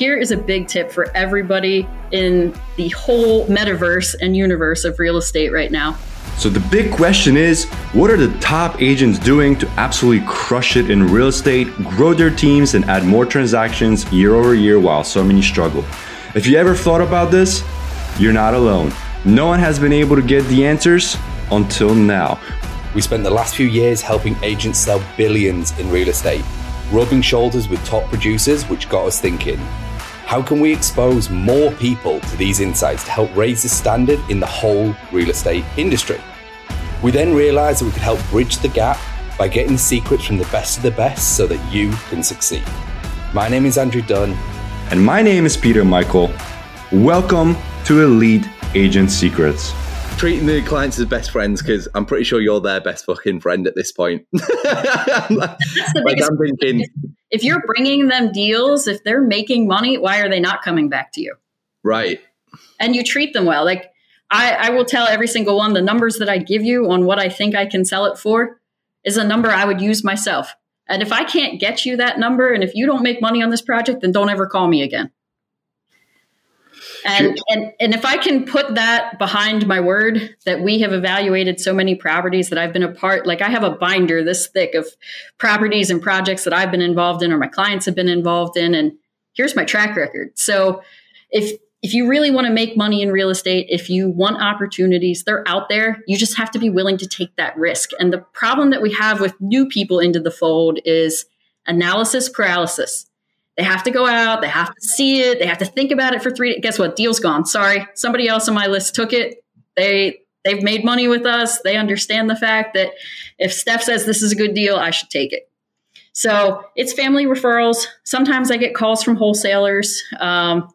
here is a big tip for everybody in the whole metaverse and universe of real estate right now. So, the big question is what are the top agents doing to absolutely crush it in real estate, grow their teams, and add more transactions year over year while so many struggle? If you ever thought about this, you're not alone. No one has been able to get the answers until now. We spent the last few years helping agents sell billions in real estate, rubbing shoulders with top producers, which got us thinking how can we expose more people to these insights to help raise the standard in the whole real estate industry? We then realized that we could help bridge the gap by getting secrets from the best of the best so that you can succeed. My name is Andrew Dunn. And my name is Peter Michael. Welcome to Elite Agent Secrets. Treating the clients as best friends because I'm pretty sure you're their best fucking friend at this point. like, like I'm thinking, if you're bringing them deals, if they're making money, why are they not coming back to you? Right. And you treat them well. Like I, I will tell every single one the numbers that I give you on what I think I can sell it for is a number I would use myself. And if I can't get you that number, and if you don't make money on this project, then don't ever call me again. And, and and if I can put that behind my word that we have evaluated so many properties that I've been a part, like I have a binder this thick of properties and projects that I've been involved in or my clients have been involved in, and here's my track record. So if if you really want to make money in real estate, if you want opportunities, they're out there. You just have to be willing to take that risk. And the problem that we have with new people into the fold is analysis paralysis. They have to go out, they have to see it, they have to think about it for three. Guess what? Deal's gone. Sorry, somebody else on my list took it. They they've made money with us. They understand the fact that if Steph says this is a good deal, I should take it. So it's family referrals. Sometimes I get calls from wholesalers. Um,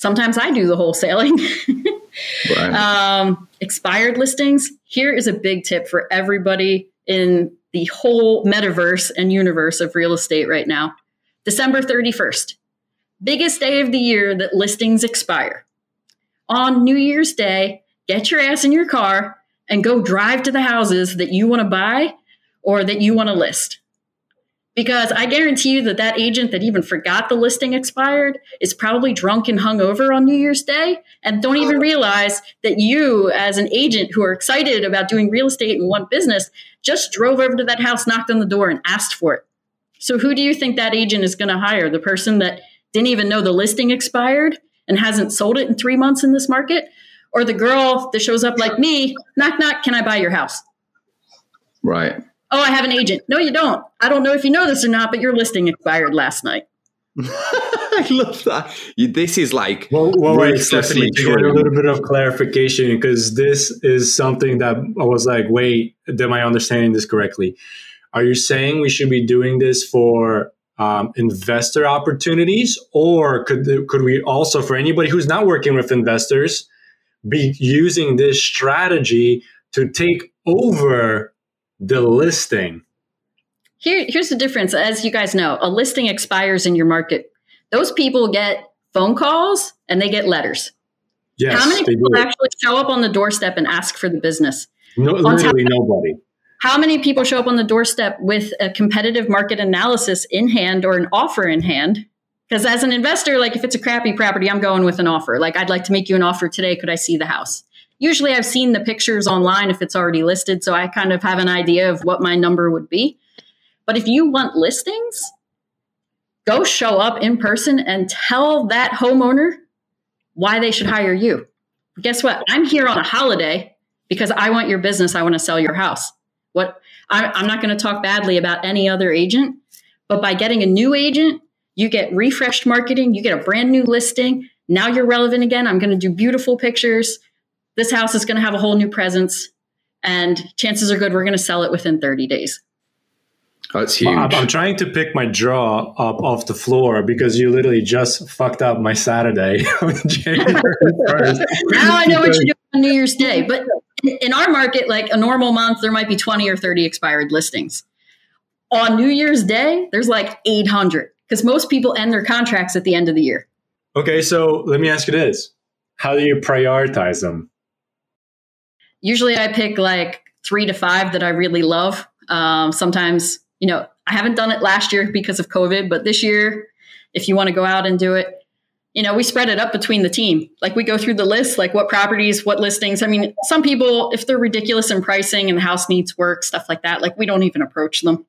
Sometimes I do the wholesaling. right. um, expired listings. Here is a big tip for everybody in the whole metaverse and universe of real estate right now. December 31st, biggest day of the year that listings expire. On New Year's Day, get your ass in your car and go drive to the houses that you want to buy or that you want to list because I guarantee you that that agent that even forgot the listing expired is probably drunk and hungover on New Year's Day and don't even oh. realize that you, as an agent who are excited about doing real estate and want business, just drove over to that house, knocked on the door, and asked for it. So, who do you think that agent is going to hire? The person that didn't even know the listing expired and hasn't sold it in three months in this market? Or the girl that shows up like me, knock, knock, can I buy your house? Right. Oh, I have an agent. No, you don't. I don't know if you know this or not, but your listing expired last night. I love that. This is like well, well wait, Stephanie, to get a little bit of clarification because this is something that I was like, wait, am I understanding this correctly? Are you saying we should be doing this for um, investor opportunities, or could could we also, for anybody who's not working with investors, be using this strategy to take over the listing. Here, here's the difference. As you guys know, a listing expires in your market. Those people get phone calls and they get letters. Yes, How many people actually show up on the doorstep and ask for the business? No, literally nobody. How many people show up on the doorstep with a competitive market analysis in hand or an offer in hand? Because as an investor, like if it's a crappy property, I'm going with an offer. Like I'd like to make you an offer today. Could I see the house? usually I've seen the pictures online if it's already listed, so I kind of have an idea of what my number would be. But if you want listings, go show up in person and tell that homeowner why they should hire you. Guess what? I'm here on a holiday because I want your business. I want to sell your house. What I'm not going to talk badly about any other agent, but by getting a new agent, you get refreshed marketing, you get a brand new listing. Now you're relevant again. I'm going to do beautiful pictures this house is going to have a whole new presence and chances are good we're going to sell it within 30 days. That's huge. I'm, I'm, trying to pick my jaw up off the floor because you literally just fucked up my Saturday January 1st. now I know what you're doing on New Year's Day. But in our market, like a normal month, there might be 20 or 30 expired listings. On New Year's Day, there's like 800 because most people end their contracts at the end of the year. Okay, so let me ask you this How do you prioritize them? usually I pick like three to five that I really love. Um, sometimes, you know, I haven't done it last year because of COVID, but this year, if you want to go out and do it, you know, we spread it up between the team. Like we go through the list, like what properties, what listings. I mean, some people, if they're ridiculous in pricing and the house needs work, stuff like that, like we don't even approach them.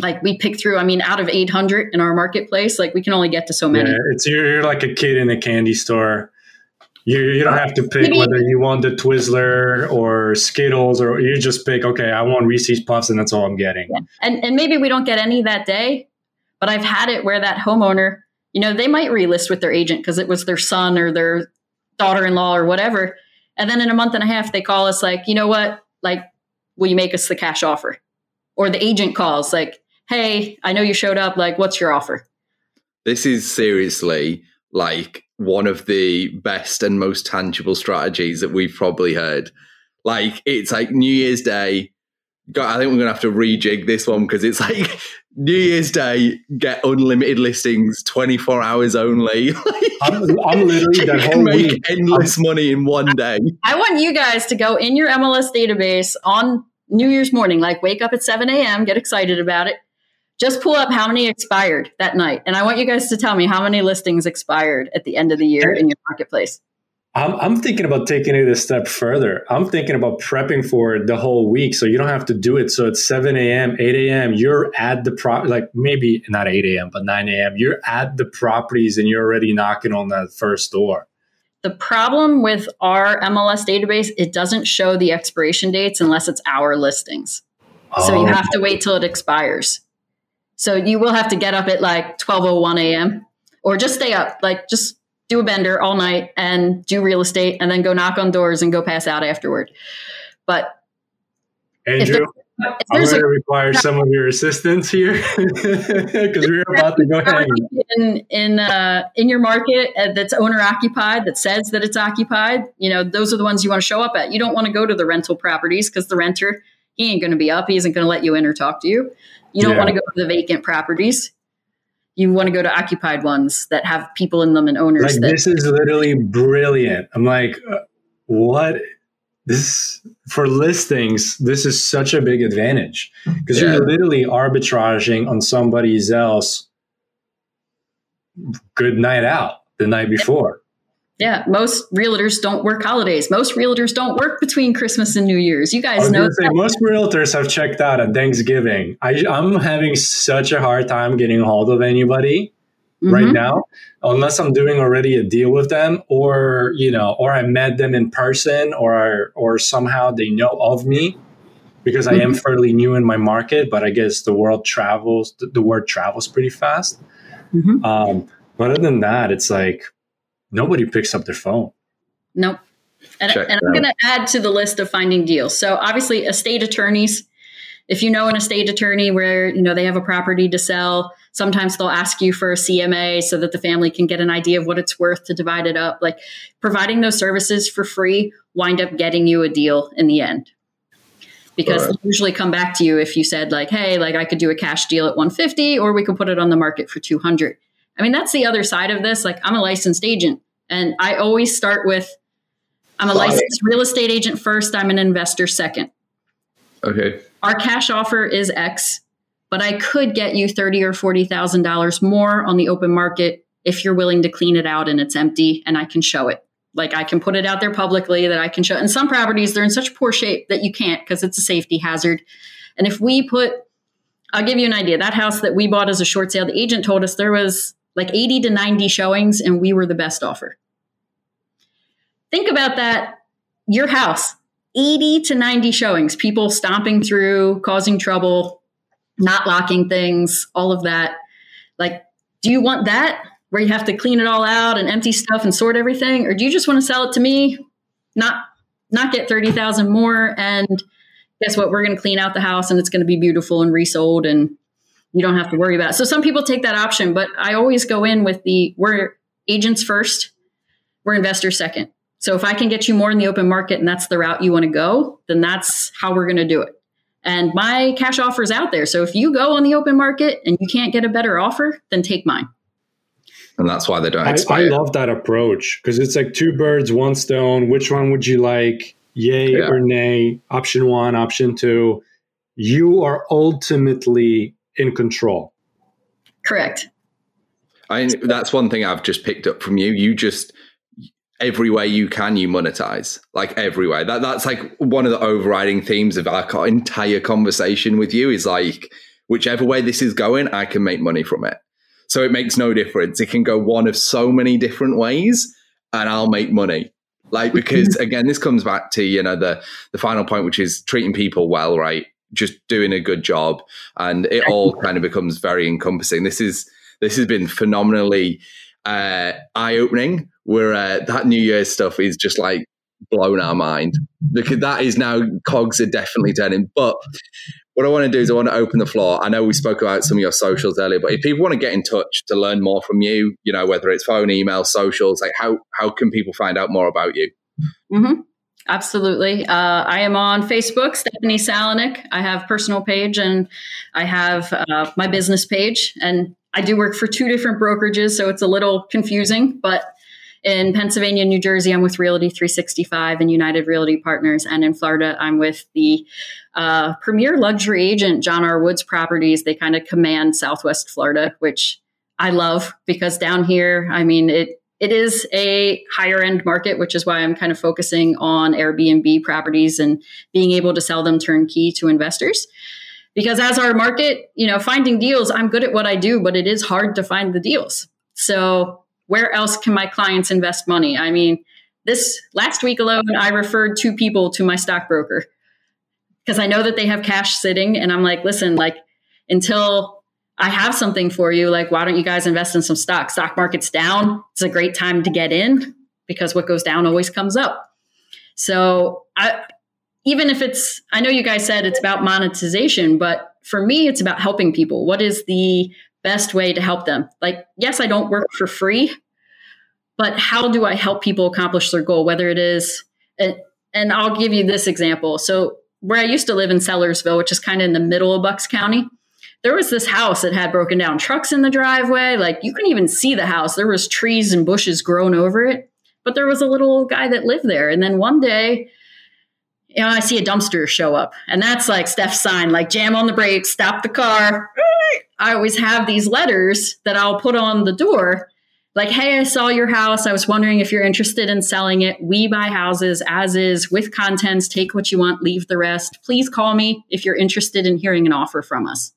Like we pick through, I mean, out of 800 in our marketplace, like we can only get to so many. Yeah, it's you're, you're like a kid in a candy store. You, you don't have to pick maybe, whether you want the Twizzler or Skittles, or you just pick, okay, I want Reese's Puffs, and that's all I'm getting. Yeah. And, and maybe we don't get any that day, but I've had it where that homeowner you know, they might relist with their agent because it was their son or their daughter in law or whatever. And then in a month and a half, they call us like, you know what? Like, will you make us the cash offer? Or the agent calls like, hey, I know you showed up. Like, what's your offer? This is seriously like one of the best and most tangible strategies that we've probably heard. Like, it's like New Year's Day. God, I think we're going to have to rejig this one because it's like New Year's Day, get unlimited listings, 24 hours only. I'm, I'm literally that whole make week. endless I'm, money in one day. I want you guys to go in your MLS database on New Year's morning, like wake up at 7 a.m., get excited about it. Just pull up how many expired that night. And I want you guys to tell me how many listings expired at the end of the year in your marketplace. I'm, I'm thinking about taking it a step further. I'm thinking about prepping for it the whole week so you don't have to do it. So it's 7 a.m., 8 a.m., you're at the pro, like maybe not 8 a.m., but 9 a.m., you're at the properties and you're already knocking on that first door. The problem with our MLS database, it doesn't show the expiration dates unless it's our listings. Oh. So you oh. have to wait till it expires. So you will have to get up at like 12:01 a.m. or just stay up, like just do a bender all night and do real estate and then go knock on doors and go pass out afterward. But Andrew, there, I'm going to require some of your assistance here because we're about to go ahead. In in uh, in your market uh, that's owner occupied that says that it's occupied, you know those are the ones you want to show up at. You don't want to go to the rental properties because the renter he ain't going to be up. He isn't going to let you in or talk to you. You don't yeah. want to go to the vacant properties you want to go to occupied ones that have people in them and owners. Like that- this is literally brilliant. I'm like, uh, what? This for listings, this is such a big advantage because yeah. you're literally arbitraging on somebody else good night out the night before. Yeah, most realtors don't work holidays. Most realtors don't work between Christmas and New Year's. You guys know. Say, most realtors have checked out at Thanksgiving. I, am having such a hard time getting a hold of anybody mm-hmm. right now, unless I'm doing already a deal with them, or you know, or I met them in person, or or somehow they know of me because. I am mm-hmm. fairly new in my market. But I guess the world travels. The, the word travels pretty fast. Mm-hmm. Um, but other than that, it's like nobody picks up their phone. Nope. And, and I'm going to add to the list of finding deals. So obviously, estate attorneys. If you know an estate attorney where you know they have a property to sell, sometimes they'll ask you for a CMA so that the family can get an idea of what it's worth to divide it up. Like providing those services for free wind up getting you a deal in the end. Because right. they usually come back to you if you said like, "Hey, like I could do a cash deal at 150 or we could put it on the market for 200." I mean, that's the other side of this. Like, I'm a licensed agent, and I always start with I'm a licensed real estate agent first, I'm an investor second. Okay. Our cash offer is X, but I could get you thirty or forty thousand dollars more on the open market if you're willing to clean it out and it's empty and I can show it. Like I can put it out there publicly that I can show. And some properties they're in such poor shape that you can't because it's a safety hazard. And if we put I'll give you an idea. That house that we bought as a short sale, the agent told us there was like 80 to 90 showings, and we were the best offer. Think about that. Your house, 80 to 90 showings, people stomping through, causing trouble, not locking things, all of that. Like, do you want that where you have to clean it all out and empty stuff and sort everything? Or do you just want to sell it to me, not not get 30,000 more and guess what? We're going to clean out the house and it's going to be beautiful and resold and you don't have to worry about it. So some people take that option, but I always go in with the we're agents first, we're investors second. So if I can get you more in the open market and that's the route you want to go, then that's how we're going to do it. And my cash offer is out there. So if you go on the open market and you can't get a better offer, then take mine. And that's why they don't expire. I, I love that approach because it's like two birds, one stone. Which one would you like? Yay yeah. or nay? Option one, option two. You are ultimately in control. Correct. I that's one thing I've just picked up from you. You just every way you can you monetize like everywhere that that's like one of the overriding themes of our entire conversation with you is like whichever way this is going i can make money from it so it makes no difference it can go one of so many different ways and i'll make money like because again this comes back to you know the the final point which is treating people well right just doing a good job and it all kind of becomes very encompassing this is this has been phenomenally uh, eye-opening where uh, that New Year's stuff is just like blown our mind because that is now cogs are definitely turning. But what I want to do is I want to open the floor. I know we spoke about some of your socials earlier, but if people want to get in touch to learn more from you, you know, whether it's phone, email, socials, like how how can people find out more about you? Mm-hmm. Absolutely. Uh, I am on Facebook, Stephanie Salinik. I have personal page and I have uh, my business page. And I do work for two different brokerages, so it's a little confusing, but in Pennsylvania, and New Jersey, I'm with Realty 365 and United Realty Partners. And in Florida, I'm with the uh, premier luxury agent, John R. Woods Properties. They kind of command Southwest Florida, which I love because down here, I mean, it it is a higher end market, which is why I'm kind of focusing on Airbnb properties and being able to sell them turnkey to investors. Because as our market, you know, finding deals, I'm good at what I do, but it is hard to find the deals. So where else can my clients invest money? I mean, this last week alone, I referred two people to my stockbroker because I know that they have cash sitting. And I'm like, listen, like until I have something for you, like, why don't you guys invest in some stock? Stock market's down. It's a great time to get in because what goes down always comes up. So I, even if it's, I know you guys said it's about monetization, but for me, it's about helping people. What is the best way to help them. Like, yes, I don't work for free, but how do I help people accomplish their goal? Whether it is, and I'll give you this example. So, where I used to live in Sellersville, which is kind of in the middle of Bucks County, there was this house that had broken down trucks in the driveway. Like, you couldn't even see the house. There was trees and bushes grown over it, but there was a little guy that lived there. And then one day, you know, I see a dumpster show up, and that's like Steph's sign, like jam on the brakes, stop the car. I always have these letters that I'll put on the door like, hey, I saw your house. I was wondering if you're interested in selling it. We buy houses as is with contents. Take what you want, leave the rest. Please call me if you're interested in hearing an offer from us.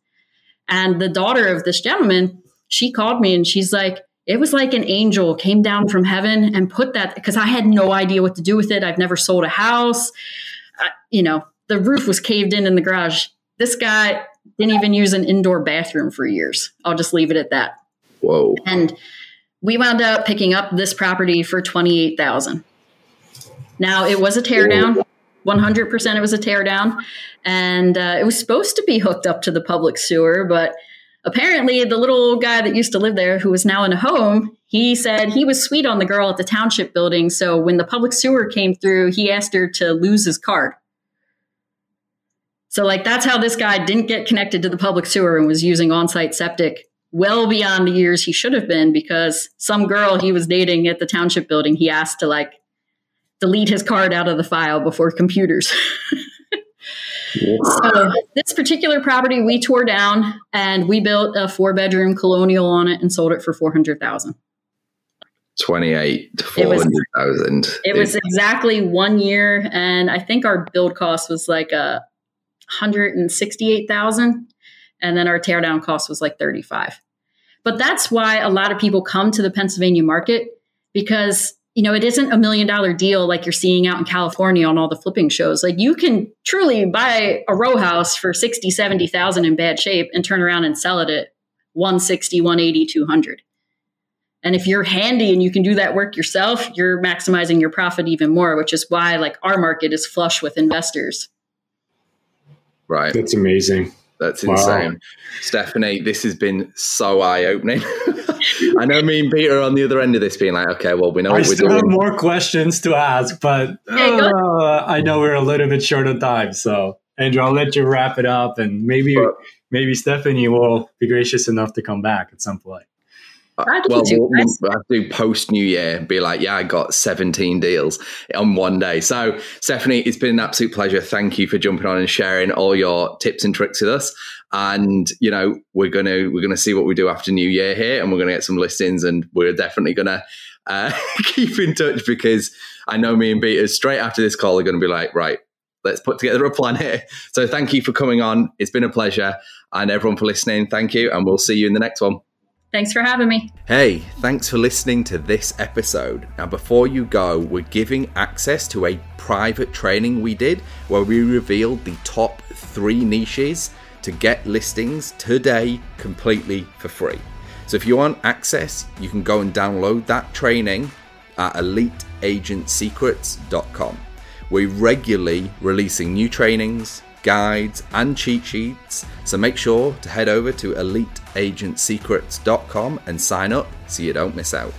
And the daughter of this gentleman, she called me and she's like, it was like an angel came down from heaven and put that because I had no idea what to do with it. I've never sold a house. Uh, you know, the roof was caved in in the garage. This guy didn't even use an indoor bathroom for years. I'll just leave it at that. Whoa. And we wound up picking up this property for 28,000. Now it was a teardown. 100% it was a teardown and uh, it was supposed to be hooked up to the public sewer but apparently the little guy that used to live there who is now in a home he said he was sweet on the girl at the township building. So when the public sewer came through he asked her to lose his card so, like, that's how this guy didn't get connected to the public sewer and was using on site septic well beyond the years he should have been because some girl he was dating at the township building, he asked to, like, delete his card out of the file before computers. So this particular property we tore down and we built a four bedroom colonial on it and sold it for 400,000. 28 to 400,000. It, it was exactly one year and I think our build cost was like a 168,000 and then our teardown cost was like 35. But that's why a lot of people come to the Pennsylvania market because you know, it isn't a million dollar deal like you're seeing out in California on all the flipping shows. Like you can truly buy a row house for 60, 70,000 in bad shape and turn around and sell it at 160, 180, 200. And if you're handy and you can do that work yourself, you're maximizing your profit even more, which is why like our market is flush with investors. Right. That's amazing. That's insane. Wow. Stephanie, this has been so eye opening. I know me and Peter are on the other end of this being like, okay, well, we know I what we're still doing. have more questions to ask, but uh, I know we're a little bit short on time. So, Andrew, I'll let you wrap it up and maybe, but, maybe Stephanie will be gracious enough to come back at some point. Uh, well, we'll, we'll, have do post New Year and be like, yeah, I got 17 deals on one day. So, Stephanie, it's been an absolute pleasure. Thank you for jumping on and sharing all your tips and tricks with us. And you know, we're gonna we're gonna see what we do after New Year here, and we're gonna get some listings, and we're definitely gonna uh, keep in touch because I know me and Peter's straight after this call are going to be like, right, let's put together a plan here. So, thank you for coming on. It's been a pleasure, and everyone for listening. Thank you, and we'll see you in the next one. Thanks for having me. Hey, thanks for listening to this episode. Now, before you go, we're giving access to a private training we did where we revealed the top three niches to get listings today completely for free. So, if you want access, you can go and download that training at eliteagentsecrets.com. We're regularly releasing new trainings guides, and cheat sheets. So make sure to head over to eliteagentsecrets.com and sign up so you don't miss out.